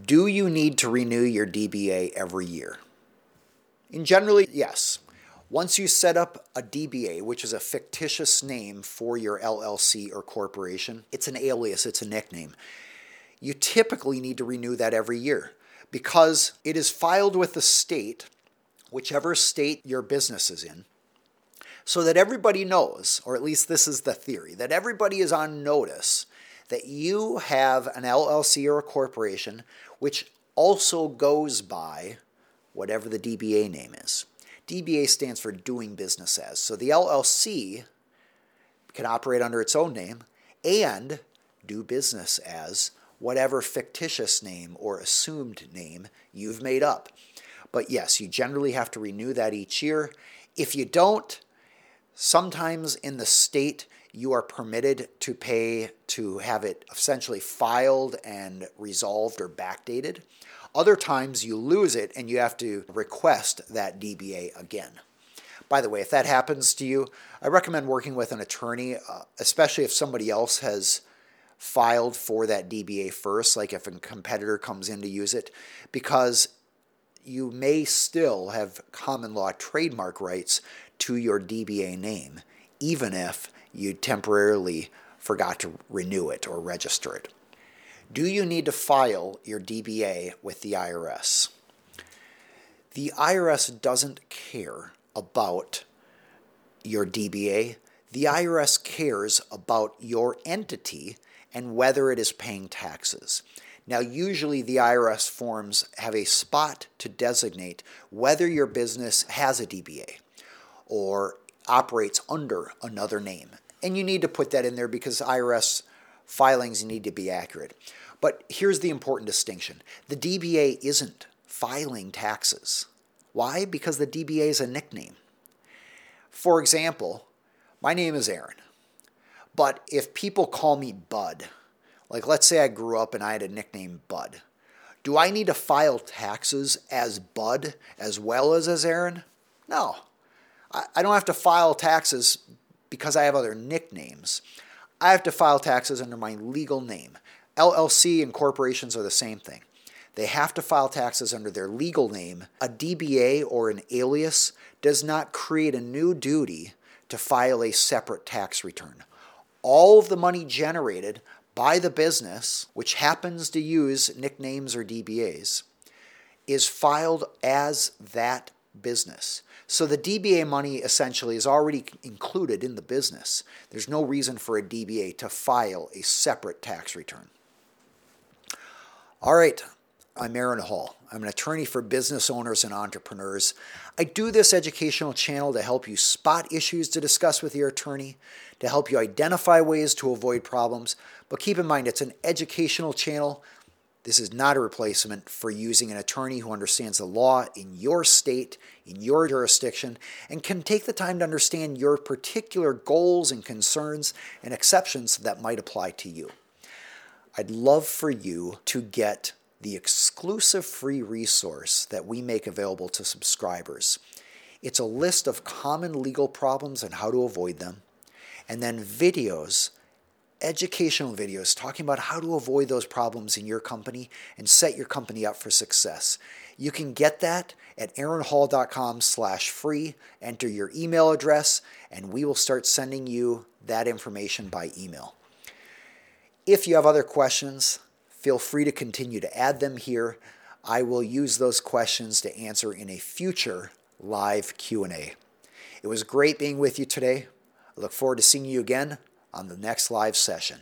Do you need to renew your DBA every year? In generally, yes. Once you set up a DBA, which is a fictitious name for your LLC or corporation, it's an alias, it's a nickname. You typically need to renew that every year because it is filed with the state, whichever state your business is in, so that everybody knows, or at least this is the theory, that everybody is on notice that you have an LLC or a corporation which also goes by whatever the DBA name is. DBA stands for doing business as. So the LLC can operate under its own name and do business as whatever fictitious name or assumed name you've made up. But yes, you generally have to renew that each year. If you don't, sometimes in the state you are permitted to pay to have it essentially filed and resolved or backdated. Other times you lose it and you have to request that DBA again. By the way, if that happens to you, I recommend working with an attorney, uh, especially if somebody else has filed for that DBA first, like if a competitor comes in to use it, because you may still have common law trademark rights to your DBA name, even if you temporarily forgot to renew it or register it. Do you need to file your DBA with the IRS? The IRS doesn't care about your DBA. The IRS cares about your entity and whether it is paying taxes. Now, usually the IRS forms have a spot to designate whether your business has a DBA or operates under another name. And you need to put that in there because IRS filings need to be accurate. But here's the important distinction the DBA isn't filing taxes. Why? Because the DBA is a nickname. For example, my name is Aaron. But if people call me Bud, like let's say I grew up and I had a nickname Bud, do I need to file taxes as Bud as well as as Aaron? No. I don't have to file taxes because I have other nicknames. I have to file taxes under my legal name. LLC and corporations are the same thing. They have to file taxes under their legal name. A DBA or an alias does not create a new duty to file a separate tax return. All of the money generated by the business, which happens to use nicknames or DBAs, is filed as that business. So the DBA money essentially is already included in the business. There's no reason for a DBA to file a separate tax return. All right, I'm Aaron Hall. I'm an attorney for business owners and entrepreneurs. I do this educational channel to help you spot issues to discuss with your attorney, to help you identify ways to avoid problems. But keep in mind, it's an educational channel this is not a replacement for using an attorney who understands the law in your state, in your jurisdiction, and can take the time to understand your particular goals and concerns and exceptions that might apply to you. I'd love for you to get the exclusive free resource that we make available to subscribers. It's a list of common legal problems and how to avoid them, and then videos educational videos talking about how to avoid those problems in your company and set your company up for success. You can get that at aaronhall.com slash free. Enter your email address, and we will start sending you that information by email. If you have other questions, feel free to continue to add them here. I will use those questions to answer in a future live Q&A. It was great being with you today. I look forward to seeing you again on the next live session.